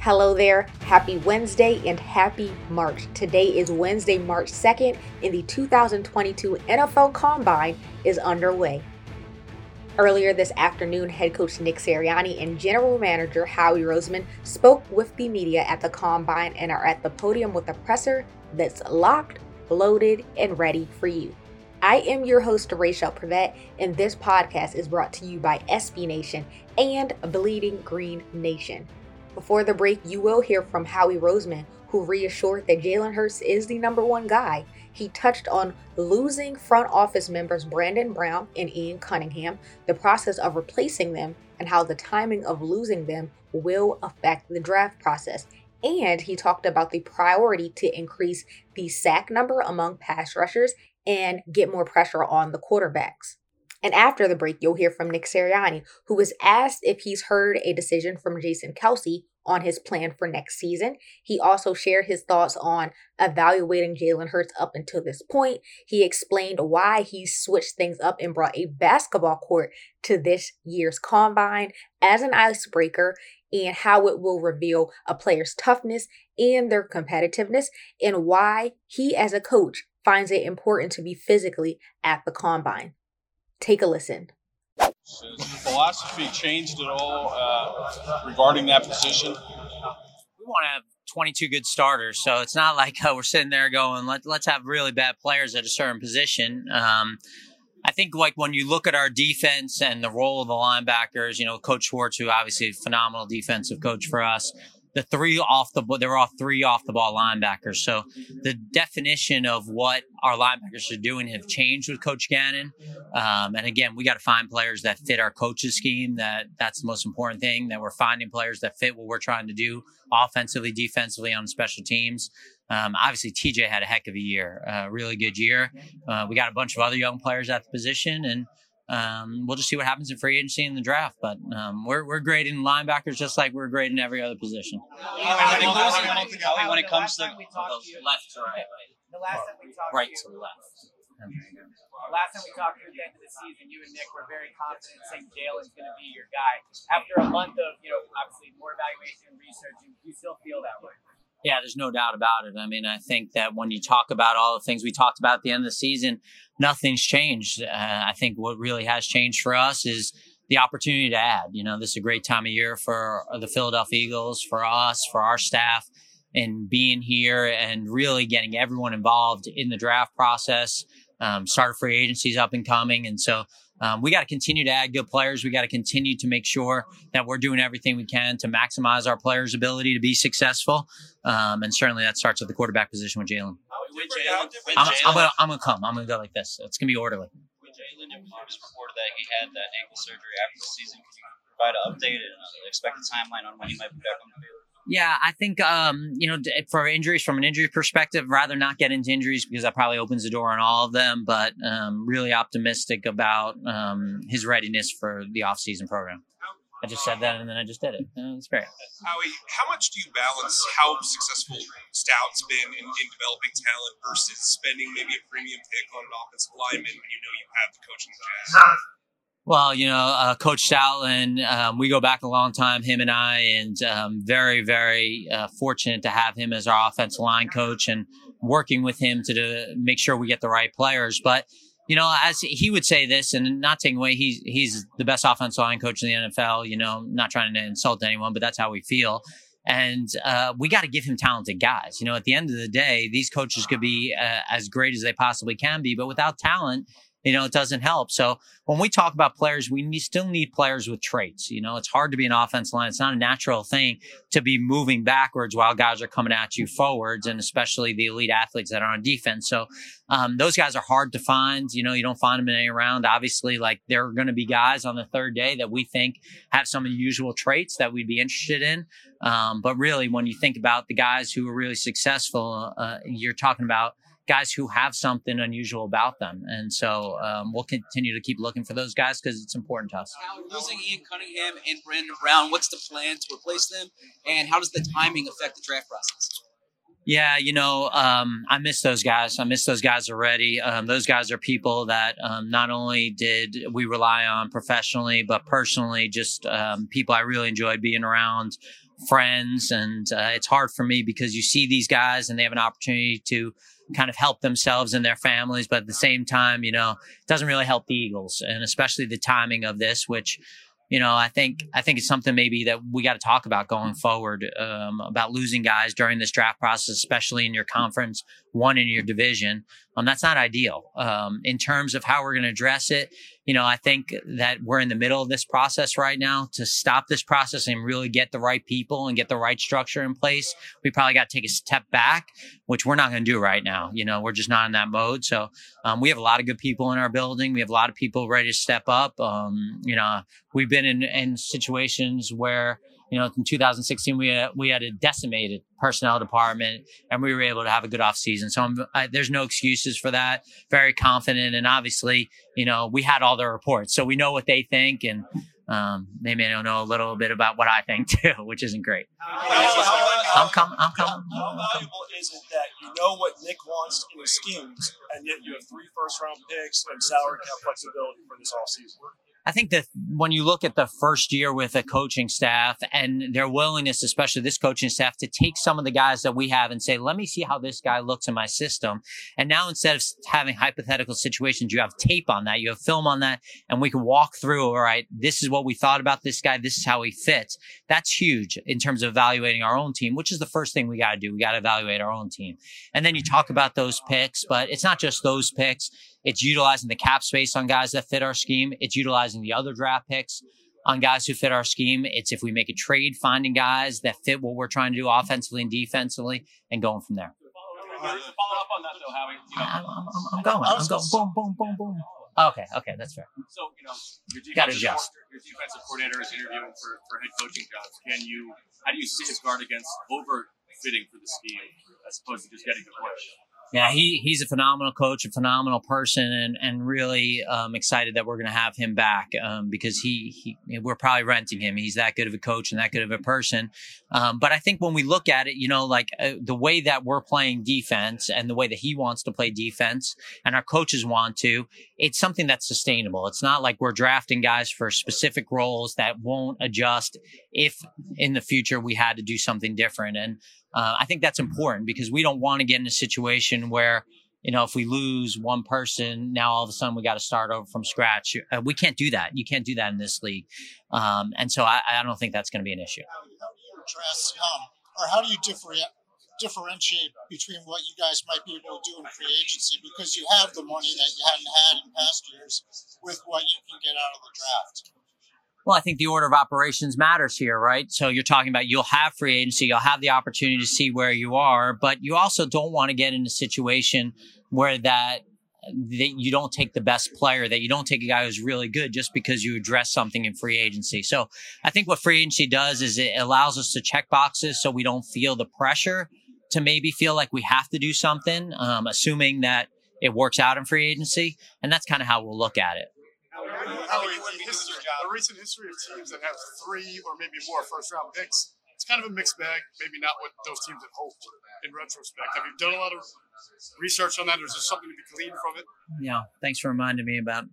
Hello there. Happy Wednesday and happy March. Today is Wednesday, March 2nd, and the 2022 NFL Combine is underway. Earlier this afternoon, head coach Nick Sirianni and general manager Howie Roseman spoke with the media at the Combine and are at the podium with a presser that's locked, loaded, and ready for you. I am your host, Rachel Prevet, and this podcast is brought to you by SB Nation and Bleeding Green Nation. Before the break, you will hear from Howie Roseman, who reassured that Jalen Hurts is the number one guy. He touched on losing front office members Brandon Brown and Ian Cunningham, the process of replacing them, and how the timing of losing them will affect the draft process. And he talked about the priority to increase the sack number among pass rushers and get more pressure on the quarterbacks. And after the break, you'll hear from Nick Sirianni, who was asked if he's heard a decision from Jason Kelce on his plan for next season. He also shared his thoughts on evaluating Jalen Hurts up until this point. He explained why he switched things up and brought a basketball court to this year's combine as an icebreaker and how it will reveal a player's toughness and their competitiveness and why he as a coach finds it important to be physically at the combine. Take a listen. Has the philosophy changed at all uh, regarding that position? We want to have 22 good starters, so it's not like uh, we're sitting there going, Let, let's have really bad players at a certain position. Um, I think like when you look at our defense and the role of the linebackers, you know, Coach Schwartz, who obviously a phenomenal defensive coach for us, the three off the they were all three off the ball linebackers. So the definition of what our linebackers are doing have changed with Coach Gannon. Um, and again, we got to find players that fit our coach's scheme. That that's the most important thing. That we're finding players that fit what we're trying to do offensively, defensively on special teams. Um, obviously, TJ had a heck of a year, a really good year. Uh, we got a bunch of other young players at the position, and um, we'll just see what happens in free agency in the draft. But um, we're, we're grading linebackers just like we're grading every other position. when it comes to left to right, right to, to left. last time we talked to you at the end of the season, you and Nick were very confident saying Jalen's going to be your guy. After a month of, you know, obviously more evaluation and research, do you still feel that way? Yeah, there's no doubt about it. I mean, I think that when you talk about all the things we talked about at the end of the season, nothing's changed. Uh, I think what really has changed for us is the opportunity to add. You know, this is a great time of year for the Philadelphia Eagles, for us, for our staff, and being here and really getting everyone involved in the draft process. Um, starter free agencies up and coming. And so um, we got to continue to add good players. We got to continue to make sure that we're doing everything we can to maximize our players' ability to be successful. Um, and certainly that starts at the quarterback position with Jalen. I'm, I'm, gonna, I'm gonna come. I'm gonna go like this. It's gonna be orderly. With Jalen, it was reported that he had that ankle surgery after the season. Could you provide an update and an expected timeline on when he might be back on the field? Yeah, I think um, you know for injuries from an injury perspective, rather not get into injuries because that probably opens the door on all of them. But um, really optimistic about um, his readiness for the off-season program. I just said that and then I just did it. Uh, it's great. Howie, how much do you balance how successful Stout's been in, in developing talent versus spending maybe a premium pick on an offensive lineman when you know you have the coaching jazz? Well, you know, uh, Coach Stoutland, um, we go back a long time, him and I, and um, very, very uh, fortunate to have him as our offensive line coach and working with him to do, make sure we get the right players. But you know, as he would say this, and not taking away, he's he's the best offensive line coach in the NFL. You know, not trying to insult anyone, but that's how we feel. And uh, we got to give him talented guys. You know, at the end of the day, these coaches could be uh, as great as they possibly can be, but without talent, you know, it doesn't help. So when we talk about players, we need, still need players with traits. You know, it's hard to be an offense line. It's not a natural thing to be moving backwards while guys are coming at you forwards, and especially the elite athletes that are on defense. So um, those guys are hard to find. You know, you don't find them in any round. Obviously, like there are going to be guys on the third day that we think have some unusual traits that we'd be interested in. Um, but really, when you think about the guys who are really successful, uh, you're talking about guys who have something unusual about them. And so um, we'll continue to keep looking for those guys because it's important to us. Losing Ian Cunningham and Brandon Brown, what's the plan to replace them? And how does the timing affect the draft process? Yeah, you know, um, I miss those guys. I miss those guys already. Um, those guys are people that um, not only did we rely on professionally, but personally, just um, people I really enjoyed being around, friends. And uh, it's hard for me because you see these guys and they have an opportunity to kind of help themselves and their families, but at the same time, you know, it doesn't really help the Eagles, and especially the timing of this, which you know, I think I think it's something maybe that we got to talk about going forward um, about losing guys during this draft process, especially in your conference, one in your division. Um, that's not ideal. Um, in terms of how we're going to address it, you know, I think that we're in the middle of this process right now. To stop this process and really get the right people and get the right structure in place, we probably got to take a step back, which we're not going to do right now. You know, we're just not in that mode. So um, we have a lot of good people in our building. We have a lot of people ready to step up. Um, you know, we've been in, in situations where you know, in 2016, we had, we had a decimated personnel department and we were able to have a good off season. So I, there's no excuses for that. Very confident. And obviously, you know, we had all the reports, so we know what they think and, um, they may know a little bit about what I think too, which isn't great. I'm coming. I'm coming. How valuable is it that you know what Nick wants in his schemes, and yet you have three first round picks and salary cap flexibility for this offseason? I think that when you look at the first year with a coaching staff and their willingness, especially this coaching staff, to take some of the guys that we have and say, let me see how this guy looks in my system. And now instead of having hypothetical situations, you have tape on that, you have film on that, and we can walk through, all right, this is what we thought about this guy. This is how he fits. That's huge in terms of evaluating our own team, which is the first thing we got to do. We got to evaluate our own team. And then you talk about those picks, but it's not just those picks. It's utilizing the cap space on guys that fit our scheme. It's utilizing the other draft picks on guys who fit our scheme. It's if we make a trade, finding guys that fit what we're trying to do offensively and defensively and going from there. Follow up on that though, Howie. You know, I'm, I'm, I'm going. I'm going. Boom, boom, boom, boom. Okay, okay, that's fair. So you know, your Gotta defensive, adjust. your defensive coordinator is interviewing for, for head coaching jobs. Can you? How do you safeguard against overfitting for the scheme as opposed to just getting the push? Yeah, he he's a phenomenal coach, a phenomenal person, and and really um, excited that we're going to have him back um, because he, he we're probably renting him. He's that good of a coach and that good of a person. Um, but I think when we look at it, you know, like uh, the way that we're playing defense and the way that he wants to play defense and our coaches want to, it's something that's sustainable. It's not like we're drafting guys for specific roles that won't adjust if in the future we had to do something different. And uh, I think that's important because we don't want to get in a situation where, you know, if we lose one person, now all of a sudden we got to start over from scratch. Uh, we can't do that. You can't do that in this league. Um, and so I, I don't think that's going to be an issue. How do you address, um, or how do you differentiate between what you guys might be able to do in free agency because you have the money that you hadn't had in past years with what you can get out of the draft. Well, I think the order of operations matters here, right? So you're talking about you'll have free agency, you'll have the opportunity to see where you are, but you also don't want to get in a situation where that that you don't take the best player, that you don't take a guy who's really good just because you address something in free agency. So I think what free agency does is it allows us to check boxes so we don't feel the pressure to maybe feel like we have to do something, um, assuming that it works out in free agency. And that's kind of how we'll look at it. Howie, the, history, the recent history of teams that have three or maybe more first round picks, it's kind of a mixed bag. Maybe not what those teams had hoped in retrospect. Have you done a lot of research on that, or is there something to be gleaned from it? Yeah, thanks for reminding me about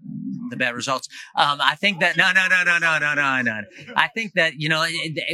the bad results. Um, I think that no, no, no, no, no, no, no, no. I think that you know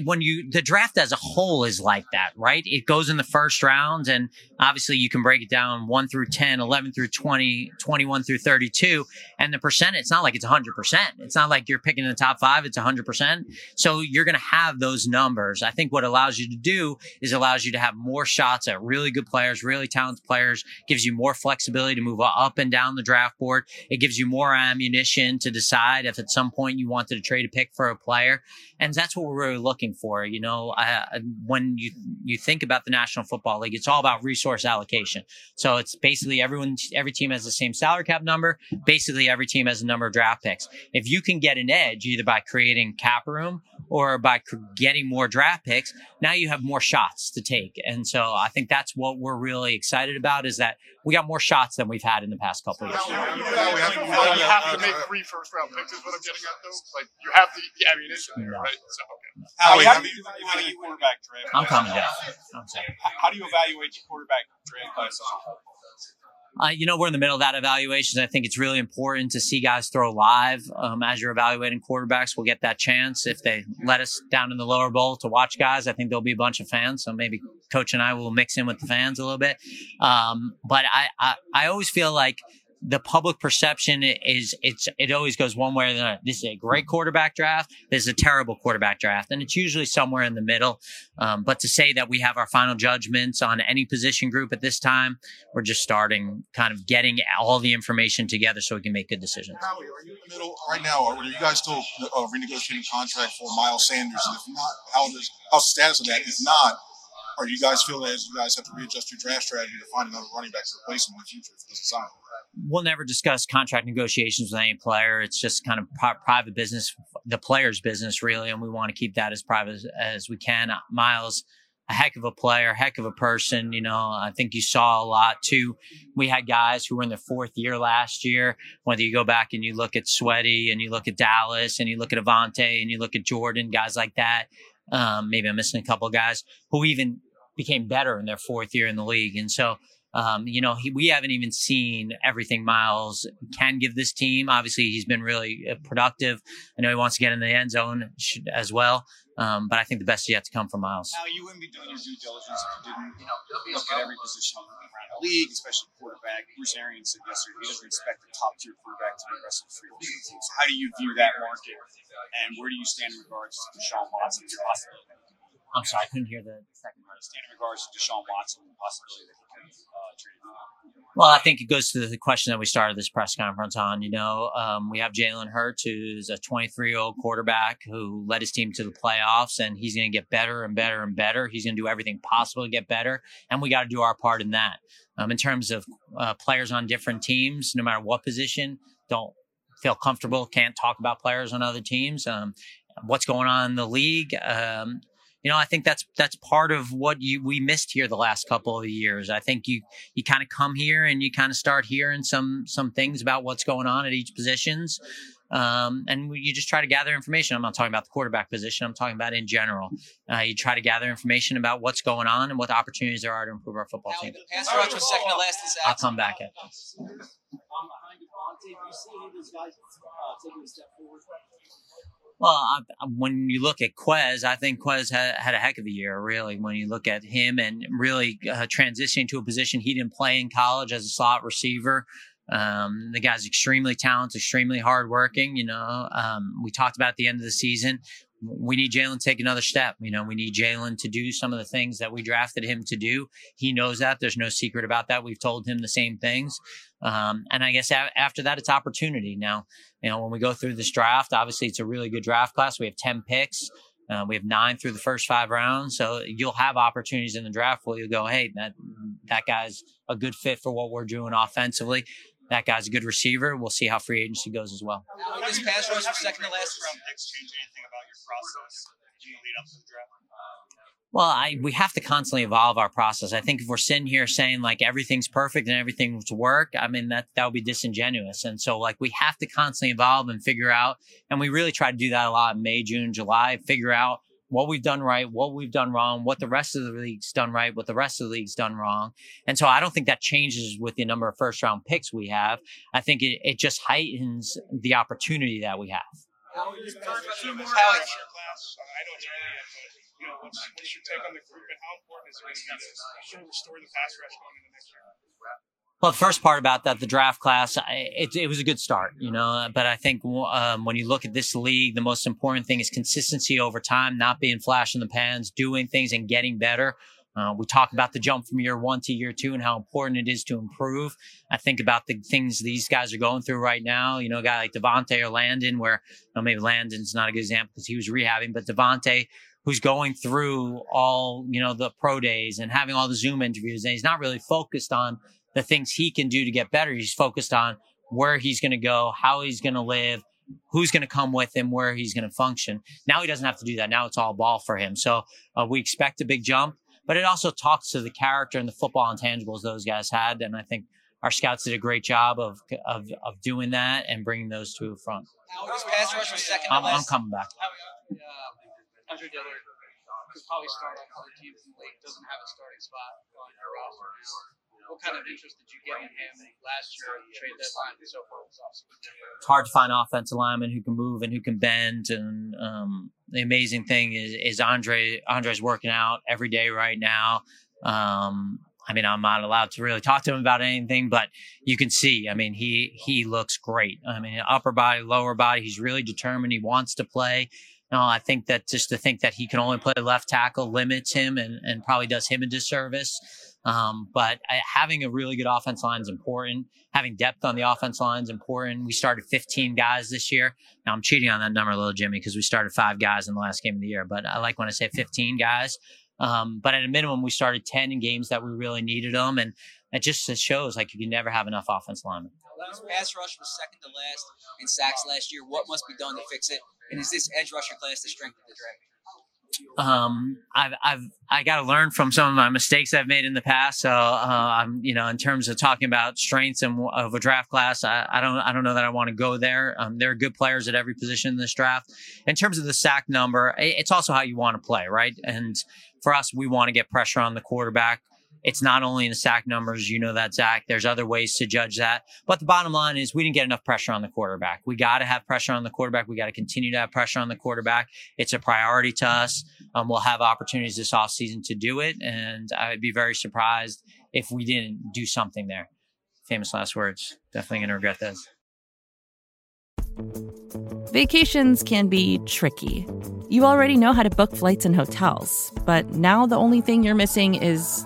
when you the draft as a whole is like that, right? It goes in the first round, and obviously you can break it down one through 10, 11 through 20, 21 through 32, and the percent. It's not like it's 100. percent It's not like you're picking the top five. It's 100. percent So you're going to have those numbers. I think what allows you to do is allows you to have more shots at really good players, really talented players, gives you more flexibility to move up and down the draft board. It gives you more ammunition to decide if at some point you wanted to trade a pick for a player. And that's what we're really looking for. You know, when you, you think about the National Football League, it's all about resource allocation. So it's basically everyone, every team has the same salary cap number. Basically every team has a number of draft picks. If you can get an edge either by creating cap room or by getting more draft picks, now you have more shots to take. And so I think that's what we're really excited about is that we got more shots than we've had in the past couple of years. You, have, to make uh, uh, three first round picks is what I'm getting at though. Like you have the, the ammunition there, right? So okay. Howie, how do you evaluate the quarterback draft? I'm coming down. I'm How do you evaluate the quarterback draft class? Uh, you know, we're in the middle of that evaluation. I think it's really important to see guys throw live um, as you're evaluating quarterbacks. We'll get that chance if they let us down in the lower bowl to watch guys. I think there'll be a bunch of fans, so maybe Coach and I will mix in with the fans a little bit. Um, but I, I, I always feel like the public perception is it's it always goes one way or the other. This is a great quarterback draft. This is a terrible quarterback draft, and it's usually somewhere in the middle. Um, but to say that we have our final judgments on any position group at this time, we're just starting, kind of getting all the information together so we can make good decisions. Howie, are you in the middle right now? Are you guys still uh, renegotiating contract for Miles Sanders? And if not, how does how's the status of that? If not, are you guys feel as you guys have to readjust your draft strategy to find another running back to replace him in the future if he doesn't sign? we'll never discuss contract negotiations with any player. It's just kind of pri- private business, the player's business, really, and we want to keep that as private as, as, we can. Uh, Miles, a heck of a player, heck of a person. You know, I think you saw a lot too. We had guys who were in their fourth year last year. Whether you go back and you look at Sweaty and you look at Dallas and you look at Avonte and you look at Jordan, guys like that. Um, maybe I'm missing a couple guys who even became better in their fourth year in the league. And so um, you know, he, we haven't even seen everything Miles can give this team. Obviously, he's been really uh, productive. I know he wants to get in the end zone as well. Um, but I think the best is yet to come for Miles. Now, you wouldn't be doing your due diligence if you didn't, you know, look at every position around the league, especially quarterback. Bruce Arians said yesterday he doesn't expect a top tier quarterback to be wrestling free agency. So, how do you view that market, and where do you stand in regards to Deshaun Watson's possibility? I'm sorry, I couldn't hear the second part. In regards to Deshaun Watson and the possibility that he could uh, treated well, I think it goes to the question that we started this press conference on. You know, um, we have Jalen Hurts, who's a 23 year old quarterback who led his team to the playoffs, and he's going to get better and better and better. He's going to do everything possible to get better, and we got to do our part in that. Um, in terms of uh, players on different teams, no matter what position, don't feel comfortable, can't talk about players on other teams. Um, what's going on in the league? Um, you know, I think that's that's part of what you we missed here the last couple of years. I think you you kind of come here and you kind of start hearing some some things about what's going on at each positions. Um, and you just try to gather information. I'm not talking about the quarterback position. I'm talking about in general. Uh, you try to gather information about what's going on and what opportunities there are to improve our football team. Pass rush was second to last in I'll come back at this. Well, when you look at Quez, I think Quez had, had, a heck of a year, really. When you look at him and really uh, transitioning to a position he didn't play in college as a slot receiver. Um, the guy's extremely talented, extremely hardworking. You know, um, we talked about the end of the season we need Jalen to take another step. You know, we need Jalen to do some of the things that we drafted him to do. He knows that. There's no secret about that. We've told him the same things. Um, and I guess a- after that, it's opportunity. Now, you know, when we go through this draft, obviously it's a really good draft class. We have 10 picks. Uh, we have nine through the first five rounds. So you'll have opportunities in the draft where you'll go, Hey, that, that guy's a good fit for what we're doing offensively that guy's a good receiver. We'll see how free agency goes as well. this pass rush was second to last round picks change anything about your process in the lead up to the draft? Well, I, we have to constantly evolve our process. I think if we're sitting here saying like everything's perfect and everything's work, I mean that that would be disingenuous. And so like we have to constantly evolve and figure out. And we really try to do that a lot in May, June, July. Figure out what we've done right, what we've done wrong, what the rest of the league's done right, what the rest of the league's done wrong. And so I don't think that changes with the number of first round picks we have. I think it, it just heightens the opportunity that we have. How you know, what's, what's your take on the group and how important is it to sort of restore the pass rush going into next year? Well, the first part about that, the draft class, it, it was a good start, you know. But I think um, when you look at this league, the most important thing is consistency over time, not being flash in the pans, doing things and getting better. Uh, we talk about the jump from year one to year two and how important it is to improve. I think about the things these guys are going through right now. You know, a guy like DeVonta or Landon, where well, maybe Landon's not a good example because he was rehabbing, but DeVonta, who's going through all you know the pro days and having all the Zoom interviews, and he's not really focused on the things he can do to get better. He's focused on where he's going to go, how he's going to live, who's going to come with him, where he's going to function. Now he doesn't have to do that. Now it's all ball for him. So uh, we expect a big jump, but it also talks to the character and the football intangibles those guys had. And I think our scouts did a great job of of, of doing that and bringing those to the front. pass rush was second I'm, I'm coming back. Uh, Andre Dillard could probably start on other teams in the league. Doesn't have a starting spot on your roster now what kind of interest did you get in him last year at the trade deadline? It's hard to find offensive linemen who can move and who can bend. And um, the amazing thing is, is Andre Andre's working out every day right now. Um, I mean, I'm not allowed to really talk to him about anything, but you can see. I mean, he he looks great. I mean, upper body, lower body. He's really determined. He wants to play. No, I think that just to think that he can only play left tackle limits him and, and probably does him a disservice. Um, but uh, having a really good offense line is important. Having depth on the offense line is important. We started 15 guys this year. Now I'm cheating on that number a little, Jimmy, because we started five guys in the last game of the year. But I like when I say 15 guys. Um, but at a minimum, we started 10 in games that we really needed them. And it just shows like you can never have enough offense linemen. Pass rush was second to last in sacks last year. What must be done to fix it? And is this edge rusher class the strength of the draft? um, I've, I've, I got to learn from some of my mistakes I've made in the past. So, uh, I'm, you know, in terms of talking about strengths and of a draft class, I, I don't, I don't know that I want to go there. Um, there are good players at every position in this draft. In terms of the sack number, it's also how you want to play, right? And for us, we want to get pressure on the quarterback. It's not only in the sack numbers, you know that, Zach. There's other ways to judge that. But the bottom line is we didn't get enough pressure on the quarterback. We got to have pressure on the quarterback. We got to continue to have pressure on the quarterback. It's a priority to us. Um, we'll have opportunities this offseason to do it. And I'd be very surprised if we didn't do something there. Famous last words. Definitely going to regret this. Vacations can be tricky. You already know how to book flights and hotels, but now the only thing you're missing is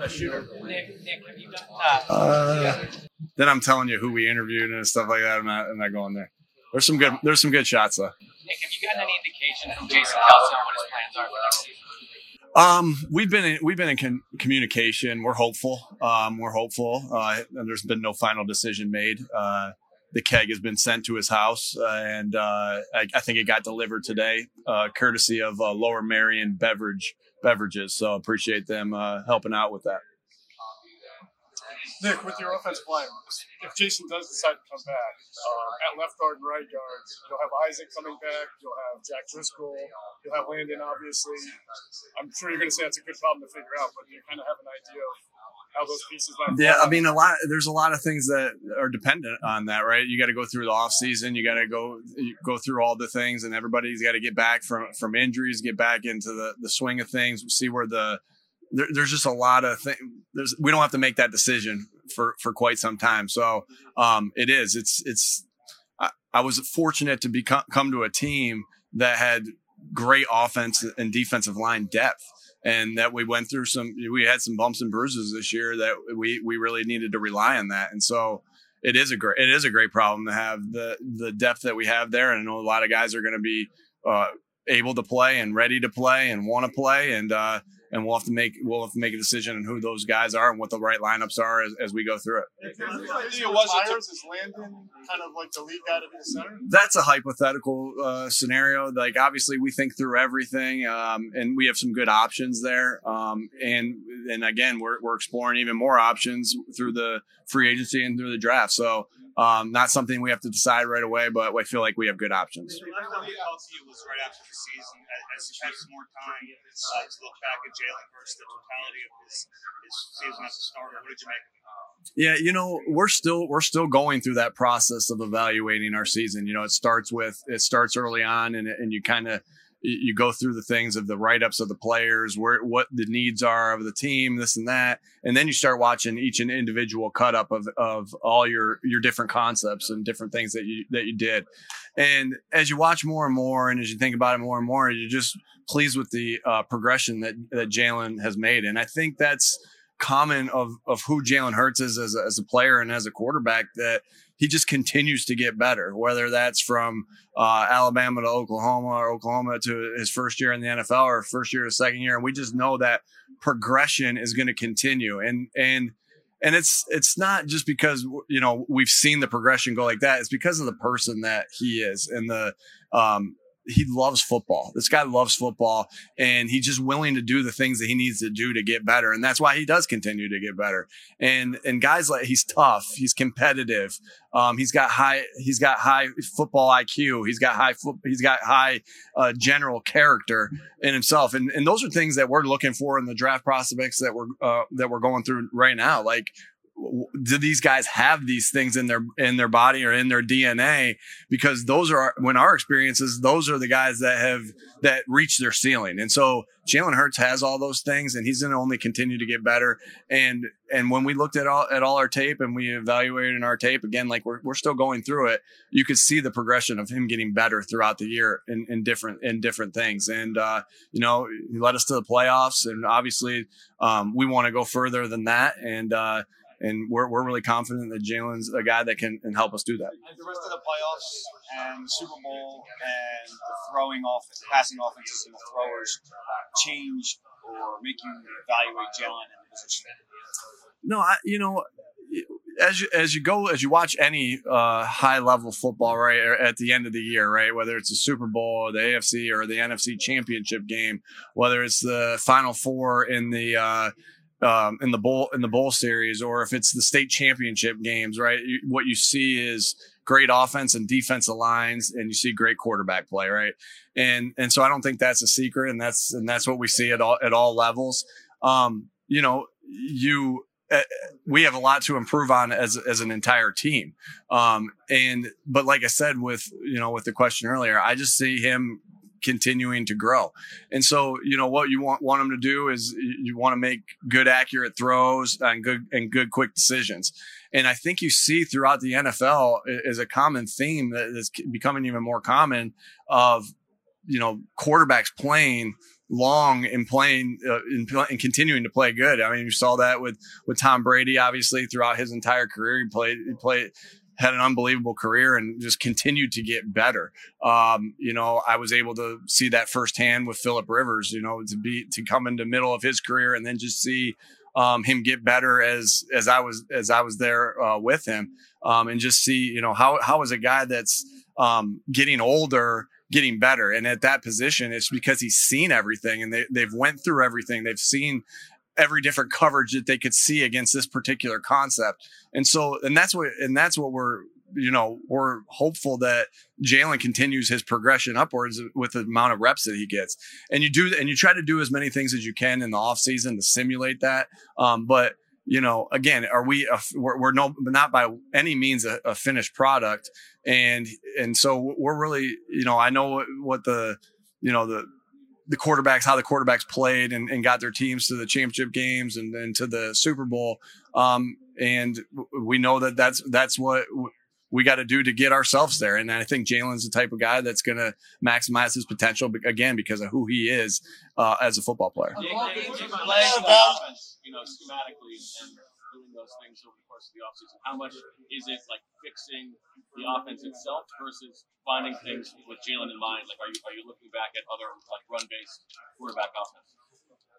a shooter. Nick, Nick, have you done? Uh, uh, then I'm telling you who we interviewed and stuff like that. I'm not, I'm not going there. There's some good. There's some good shots though. Nick, have you gotten any indication from Jason Kelce on what his plans are for next season? Um, we've been in, we've been in con- communication. We're hopeful. Um, we're hopeful. Uh, and there's been no final decision made. Uh, the keg has been sent to his house, uh, and uh, I, I, think it got delivered today, uh, courtesy of uh, Lower Merion Beverage Beverages. So appreciate them uh, helping out with that. Nick, with your offensive line, if Jason does decide to come back um, at left guard and right guard, you'll have Isaac coming back. You'll have Jack Driscoll. You'll have Landon, obviously. I'm sure you're going to say that's a good problem to figure out, but you kind of have an idea of how those pieces. Yeah, I mean, a lot. There's a lot of things that are dependent on that, right? You got to go through the off season. You got to go go through all the things, and everybody's got to get back from from injuries, get back into the the swing of things, see where the there, there's just a lot of things. There's we don't have to make that decision for for quite some time. So um, it is. It's it's. I, I was fortunate to become come to a team that had great offense and defensive line depth and that we went through some we had some bumps and bruises this year that we we really needed to rely on that. And so it is a great it is a great problem to have the the depth that we have there. And I know a lot of guys are going to be uh, able to play and ready to play and want to play. And uh, and we'll have to make we'll have to make a decision on who those guys are and what the right lineups are as, as we go through it. Is, is Landon kind of like the lead guy to be the center? That's a hypothetical uh, scenario. Like obviously we think through everything, um, and we have some good options there. Um, and and again, we're we're exploring even more options through the free agency and through the draft. So um, not something we have to decide right away, but I feel like we have good options. was right after the season. As you had more time uh, to look back at Jalen versus the totality of his, his season as a starter, what did you make of it? Yeah, you know, we're still we're still going through that process of evaluating our season. You know, it starts with it starts early on, and and you kind of you go through the things of the write-ups of the players where what the needs are of the team this and that and then you start watching each and individual cut up of, of all your your different concepts and different things that you that you did. And as you watch more and more and as you think about it more and more you're just pleased with the uh, progression that that jalen has made. And i think that's common of of who jalen hurts is as a, as a player and as a quarterback that he just continues to get better, whether that's from uh, Alabama to Oklahoma or Oklahoma to his first year in the NFL or first year to second year. And we just know that progression is going to continue. And, and, and it's it's not just because you know we've seen the progression go like that it's because of the person that he is and the um he loves football. This guy loves football and he's just willing to do the things that he needs to do to get better. And that's why he does continue to get better. And, and guys like he's tough. He's competitive. Um, he's got high, he's got high football IQ. He's got high, he's got high, uh, general character in himself. And, and those are things that we're looking for in the draft prospects that we're, uh, that we're going through right now. Like, do these guys have these things in their in their body or in their DNA? Because those are when our experiences, those are the guys that have that reach their ceiling. And so Jalen Hurts has all those things, and he's going to only continue to get better. And and when we looked at all at all our tape and we evaluated in our tape again, like we're we're still going through it, you could see the progression of him getting better throughout the year in, in different in different things. And uh, you know, he led us to the playoffs, and obviously um, we want to go further than that. And uh, and we're, we're really confident that Jalen's a guy that can, help us do that. the rest of the playoffs and the Super Bowl and the throwing off, passing offenses and the throwers change or make you evaluate Jalen in the position? No, I, you know, as you as you go as you watch any uh, high level football right at the end of the year right whether it's the Super Bowl the AFC or the NFC Championship game whether it's the Final Four in the uh, um, in the bowl in the bowl series, or if it's the state championship games, right? You, what you see is great offense and defensive lines, and you see great quarterback play, right? And and so I don't think that's a secret, and that's and that's what we see at all at all levels. Um, you know, you uh, we have a lot to improve on as as an entire team. Um, and but like I said with you know with the question earlier, I just see him continuing to grow. And so, you know, what you want, want them to do is you want to make good, accurate throws and good, and good, quick decisions. And I think you see throughout the NFL is a common theme that is becoming even more common of, you know, quarterbacks playing long and playing uh, and, and, continuing to play good. I mean, you saw that with with Tom Brady, obviously throughout his entire career. He played he played had an unbelievable career and just continued to get better. Um, you know, I was able to see that firsthand with Philip Rivers, you know, to be, to come into middle of his career and then just see um, him get better as as I was as I was there uh, with him, um, and just see you know how how is a guy that's um, getting older getting better? And at that position it's because he's seen everything and they, they've went through everything. They've seen every different coverage that they could see against this particular concept and so and that's what and that's what we're you know, we're hopeful that Jalen continues his progression upwards with the amount of reps that he gets. And you do, and you try to do as many things as you can in the off season to simulate that. Um, but you know, again, are we? A, we're, we're no, not by any means a, a, finished product, and and so we're really, you know, I know what the, you know, the the quarterbacks, how the quarterbacks played and, and got their teams to the championship games and, and to the Super Bowl. Um, and we know that that's that's what we got to do to get ourselves there. And I think Jalen's the type of guy that's going to maximize his potential again because of who he is uh, as a football player. Doing those things over the course of the offseason. How much is it like fixing the offense itself versus finding things with Jalen in mind? Like, are you are you looking back at other like run based quarterback offense?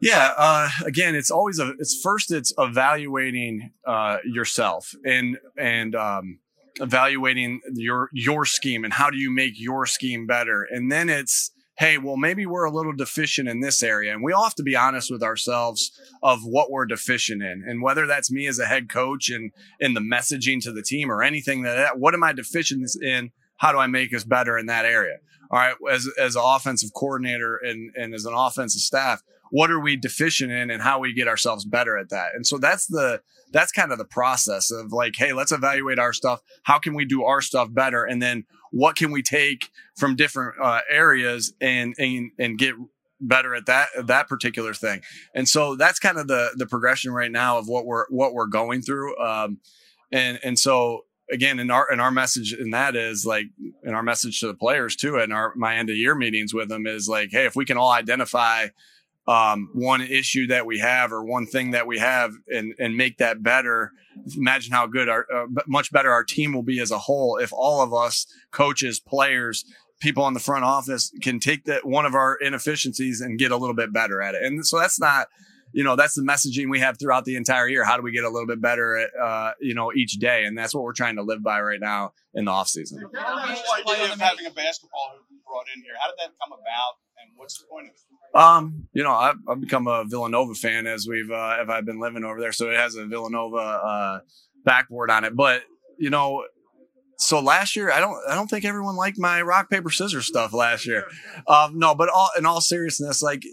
Yeah. Uh, again, it's always a. It's first. It's evaluating uh, yourself and and um, evaluating your your scheme and how do you make your scheme better and then it's hey well maybe we're a little deficient in this area. And we all have to be honest with ourselves of what we're deficient in. And whether that's me as a head coach and in the messaging to the team or anything that what am i deficient in? How do i make us better in that area? All right as as an offensive coordinator and and as an offensive staff what are we deficient in and how we get ourselves better at that? And so that's the that's kind of the process of like, hey, let's evaluate our stuff. How can we do our stuff better? And then what can we take from different uh, areas and, and and get better at that that particular thing. And so that's kind of the the progression right now of what we're what we're going through. Um, and and so again, in our in our message in that is like in our message to the players too, and our my end of year meetings with them is like, hey, if we can all identify um, one issue that we have or one thing that we have and, and make that better. Imagine how good our, uh, much better our team will be as a whole if all of us, coaches, players, people on the front office can take that one of our inefficiencies and get a little bit better at it. And so that's not, you know, that's the messaging we have throughout the entire year. How do we get a little bit better at, uh, you know, each day? And that's what we're trying to live by right now in the off season. The idea of having a basketball hoop brought in here, how did that come about and what's the point of it? Um, you know, I've, I've become a Villanova fan as we've uh, if I've been living over there, so it has a Villanova uh, backboard on it. But you know, so last year I don't I don't think everyone liked my rock paper scissors stuff last year. Um, no, but all in all seriousness, like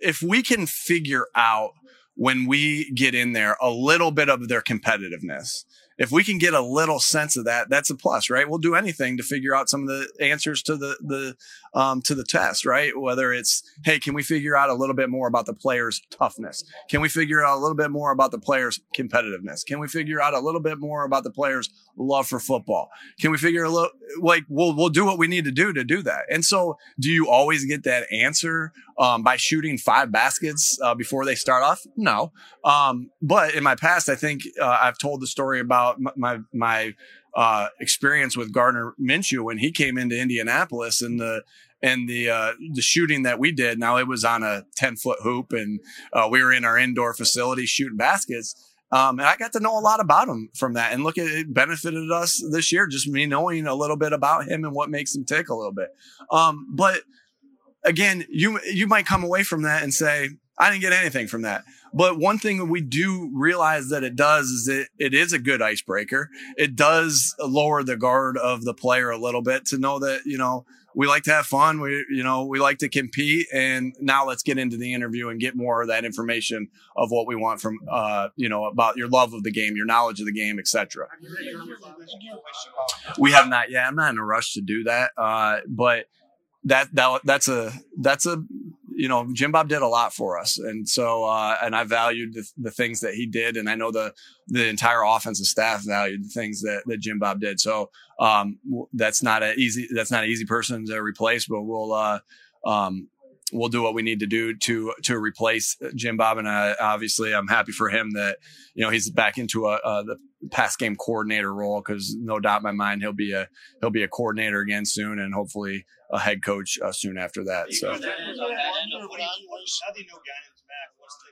if we can figure out when we get in there a little bit of their competitiveness if we can get a little sense of that, that's a plus, right? We'll do anything to figure out some of the answers to the the um, to the test, right? Whether it's hey, can we figure out a little bit more about the player's toughness? Can we figure out a little bit more about the player's competitiveness? Can we figure out a little bit more about the player's love for football? Can we figure a little like we'll we'll do what we need to do to do that? And so, do you always get that answer um, by shooting five baskets uh, before they start off? No, um, but in my past, I think uh, I've told the story about about my my uh, experience with Gardner Minshew when he came into Indianapolis and the and the uh, the shooting that we did. Now it was on a ten foot hoop, and uh, we were in our indoor facility shooting baskets. Um, and I got to know a lot about him from that. And look, it benefited us this year, just me knowing a little bit about him and what makes him tick a little bit. Um, but again, you you might come away from that and say, I didn't get anything from that. But one thing we do realize that it does is it, it is a good icebreaker. It does lower the guard of the player a little bit to know that, you know, we like to have fun. We, you know, we like to compete. And now let's get into the interview and get more of that information of what we want from, uh, you know, about your love of the game, your knowledge of the game, etc. We have not yet. I'm not in a rush to do that. Uh, but that, that, that's a, that's a, you know, Jim Bob did a lot for us. And so, uh, and I valued the, the, things that he did. And I know the, the entire offensive staff valued the things that, that Jim Bob did. So, um, that's not an easy, that's not an easy person to replace, but we'll, uh, um, we'll do what we need to do to to replace Jim Bob. And I, obviously, I'm happy for him that you know he's back into a, a the pass game coordinator role because no doubt in my mind he'll be a he'll be a coordinator again soon, and hopefully a head coach uh, soon after that. So. what's the,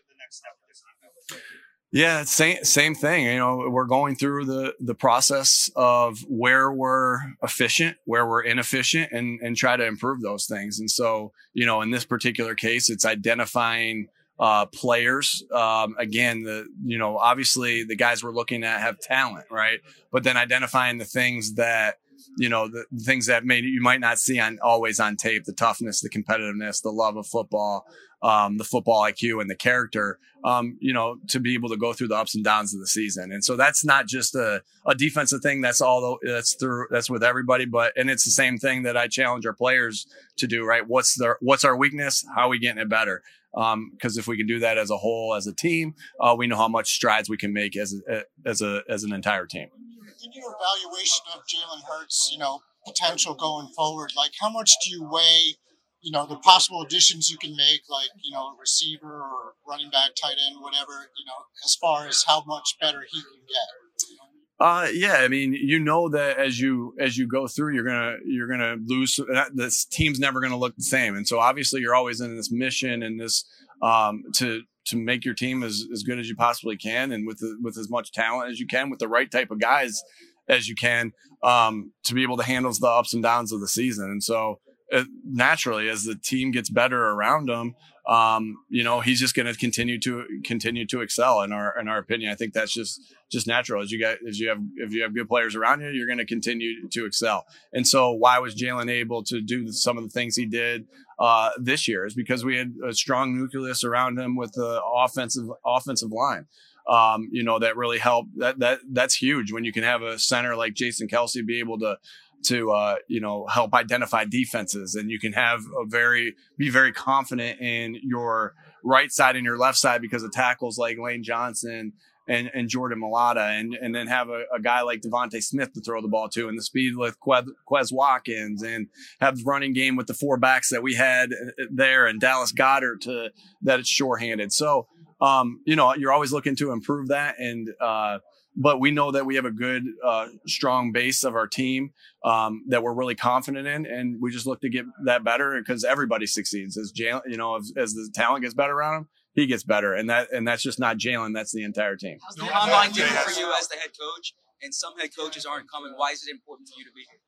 the next step for this defense? Yeah, same same thing. You know, we're going through the the process of where we're efficient, where we're inefficient, and and try to improve those things. And so, you know, in this particular case, it's identifying uh, players. Um, again, the you know, obviously the guys we're looking at have talent, right? But then identifying the things that you know the, the things that maybe you might not see on always on tape the toughness the competitiveness the love of football um, the football iq and the character um, you know to be able to go through the ups and downs of the season. And so that's not just a, a defensive thing. That's all that's through that's with everybody. But and it's the same thing that i challenge our players to do right? What's their what's our weakness? How are we getting it better because um, if we can do that as a whole as a team uh, we know how much strides we can make as a, as a as an entire team in your evaluation of Jalen Hurts, you know, potential going forward, like how much do you weigh, you know, the possible additions you can make, like, you know, a receiver or running back, tight end, whatever, you know, as far as how much better he can get? Uh, yeah, I mean, you know that as you as you go through, you're gonna you're gonna lose. This team's never gonna look the same, and so obviously you're always in this mission and this um, to to make your team as, as good as you possibly can and with with as much talent as you can with the right type of guys as you can um, to be able to handle the ups and downs of the season. And so uh, naturally, as the team gets better around him, um, you know, he's just going to continue to continue to excel in our in our opinion. I think that's just just natural. As you get as you have if you have good players around you, you're going to continue to excel. And so, why was Jalen able to do some of the things he did uh, this year? Is because we had a strong nucleus around him with the offensive offensive line. Um, you know that really helped. That that that's huge when you can have a center like Jason Kelce be able to to uh, you know help identify defenses, and you can have a very be very confident in your right side and your left side because of tackles like Lane Johnson and, and Jordan Mailata, and and then have a, a, guy like DeVonta Smith to throw the ball to, and the speed with Quez Watkins, and have running game with the four backs that we had uh, there, and Dallas Goedert to that it's shorthanded. So um, you know you're always looking to improve that, and uh, but we know that we have a good, uh, strong base of our team um, that we're really confident in, and we just look to get that better because everybody succeeds as Jalen. You know, as, as, the talent gets better around him, he gets better, and that and that's just not Jalen. That's the entire team. How's the combine different for you as the head coach? And some head coaches aren't coming. Why is it important for you to be here?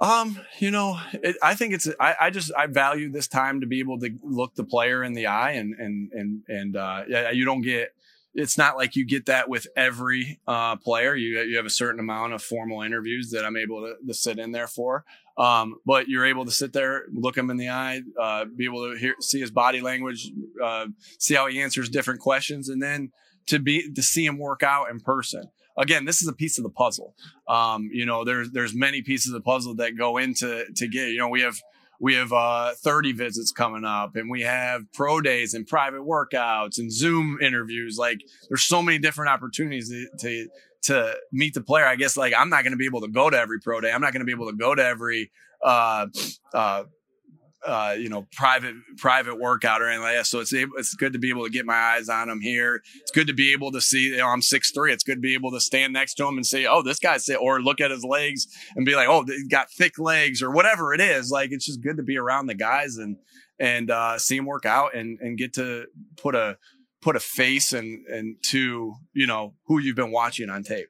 Um, you know, it, I think it's I, I, just I value this time to be able to look the player in the eye and and and and uh, yeah, you don't get it's not like you get that with every uh, player. You you have a certain amount of formal interviews that I'm able to, to sit in there for. Um, but you're able to sit there, look him in the eye, uh, be able to hear, see his body language, uh, see how he answers different questions, and then to be to see him work out in person. Again, this is a piece of the puzzle. Um, you know, there's there's many pieces of the puzzle that go into to get. You know, we have we have uh, 30 visits coming up and we have pro days and private workouts and zoom interviews. Like there's so many different opportunities to, to to meet the player. I guess like i'm not going to be able to go to every pro day. I'm not going to be able to go to every uh, uh, uh, you know, private private workout or anything like that. So it's it's good to be able to get my eyes on him here. It's good to be able to see. You know, I'm six three. It's good to be able to stand next to him and say, "Oh, this guy's," or look at his legs and be like, "Oh, he's got thick legs," or whatever it is. Like it's just good to be around the guys and and uh, see him work out and and get to put a put a face and and to you know who you've been watching on tape.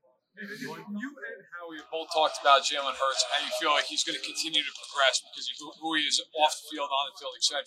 We both talked about Jalen Hurts and how you feel like he's going to continue to progress because of who he is off the field, on the field, etc.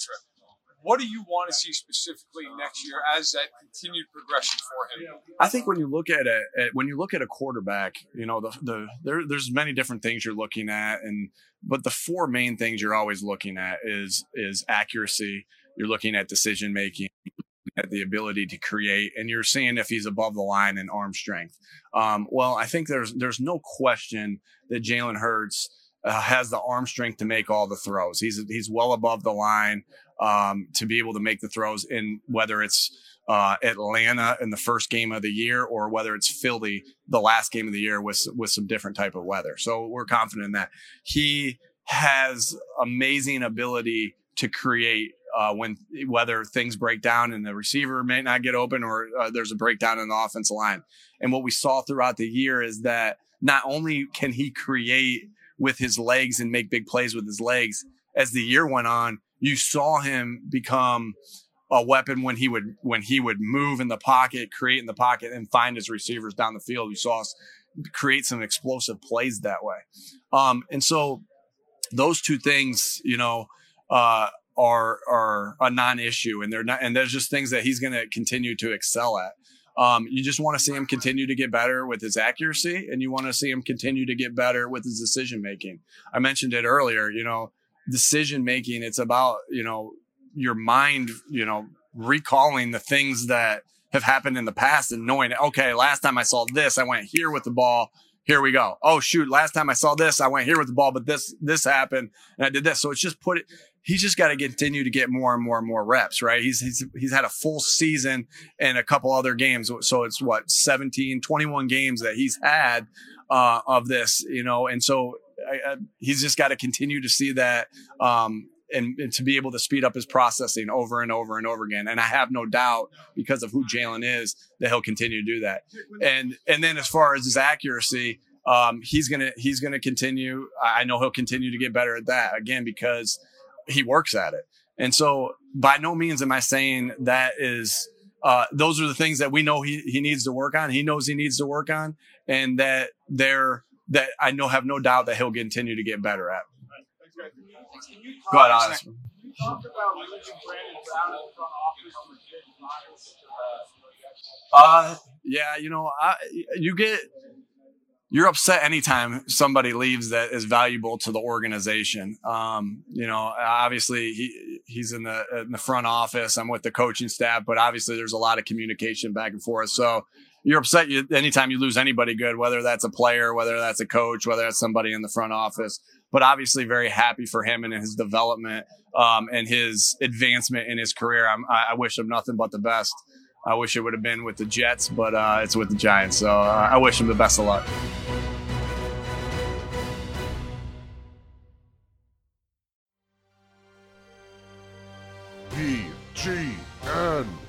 What do you want to see specifically next year as that continued progression for him? I think when you look at it, when you look at a quarterback, you know the the there, there's many different things you're looking at, and but the four main things you're always looking at is is accuracy. You're looking at decision making at the ability to create, and you're seeing if he's above the line in arm strength. Um, well, I think there's there's no question that Jalen Hurts uh, has the arm strength to make all the throws. He's he's well above the line um, to be able to make the throws in whether it's uh, Atlanta in the first game of the year or whether it's Philly the last game of the year with with some different type of weather. So we're confident in that he has amazing ability to create uh, when whether things break down and the receiver may not get open or uh, there's a breakdown in the offensive line. And what we saw throughout the year is that not only can he create with his legs and make big plays with his legs, as the year went on, you saw him become a weapon when he would when he would move in the pocket, create in the pocket, and find his receivers down the field. You saw us create some explosive plays that way. Um, and so those two things, you know, uh, are are a non-issue, and they're not, and there's just things that he's going to continue to excel at. Um, you just want to see him continue to get better with his accuracy, and you want to see him continue to get better with his decision making. I mentioned it earlier. You know, decision making. It's about you know your mind. You know, recalling the things that have happened in the past and knowing, okay, last time I saw this, I went here with the ball. Here we go. Oh shoot! Last time I saw this, I went here with the ball, but this this happened, and I did this. So it's just put it. He's just got to continue to get more and more and more reps, right? He's he's he's had a full season and a couple other games, so it's what 17, 21 games that he's had uh, of this, you know, and so I, I, he's just got to continue to see that um, and, and, to be able to speed up his processing over and over and over again. And I have no doubt because of who Jalen is that he'll continue to do that. And and then as far as his accuracy, um, he's gonna he's gonna continue. I know he'll continue to get better at that again because he works at it. And so by no means am I saying that is uh, those are the things that we know he, he needs to work on. He knows he needs to work on, and that they're that I know have no doubt that he'll continue to get better at. Go ahead, honest. Uh, yeah, you know, I, you get you're upset anytime somebody leaves that is valuable to the organization. Um, you know, obviously he he's in the in the front office. I'm with the coaching staff, but obviously there's a lot of communication back and forth. So you're upset you, anytime you lose anybody good, whether that's a player, whether that's a coach, whether that's somebody in the front office but obviously very happy for him and his development um, and his advancement in his career. I'm, i wish him nothing but the best. I wish it would have been with the Jets, but uh, it's with the Giants. So uh, I wish him the best of luck. BGN.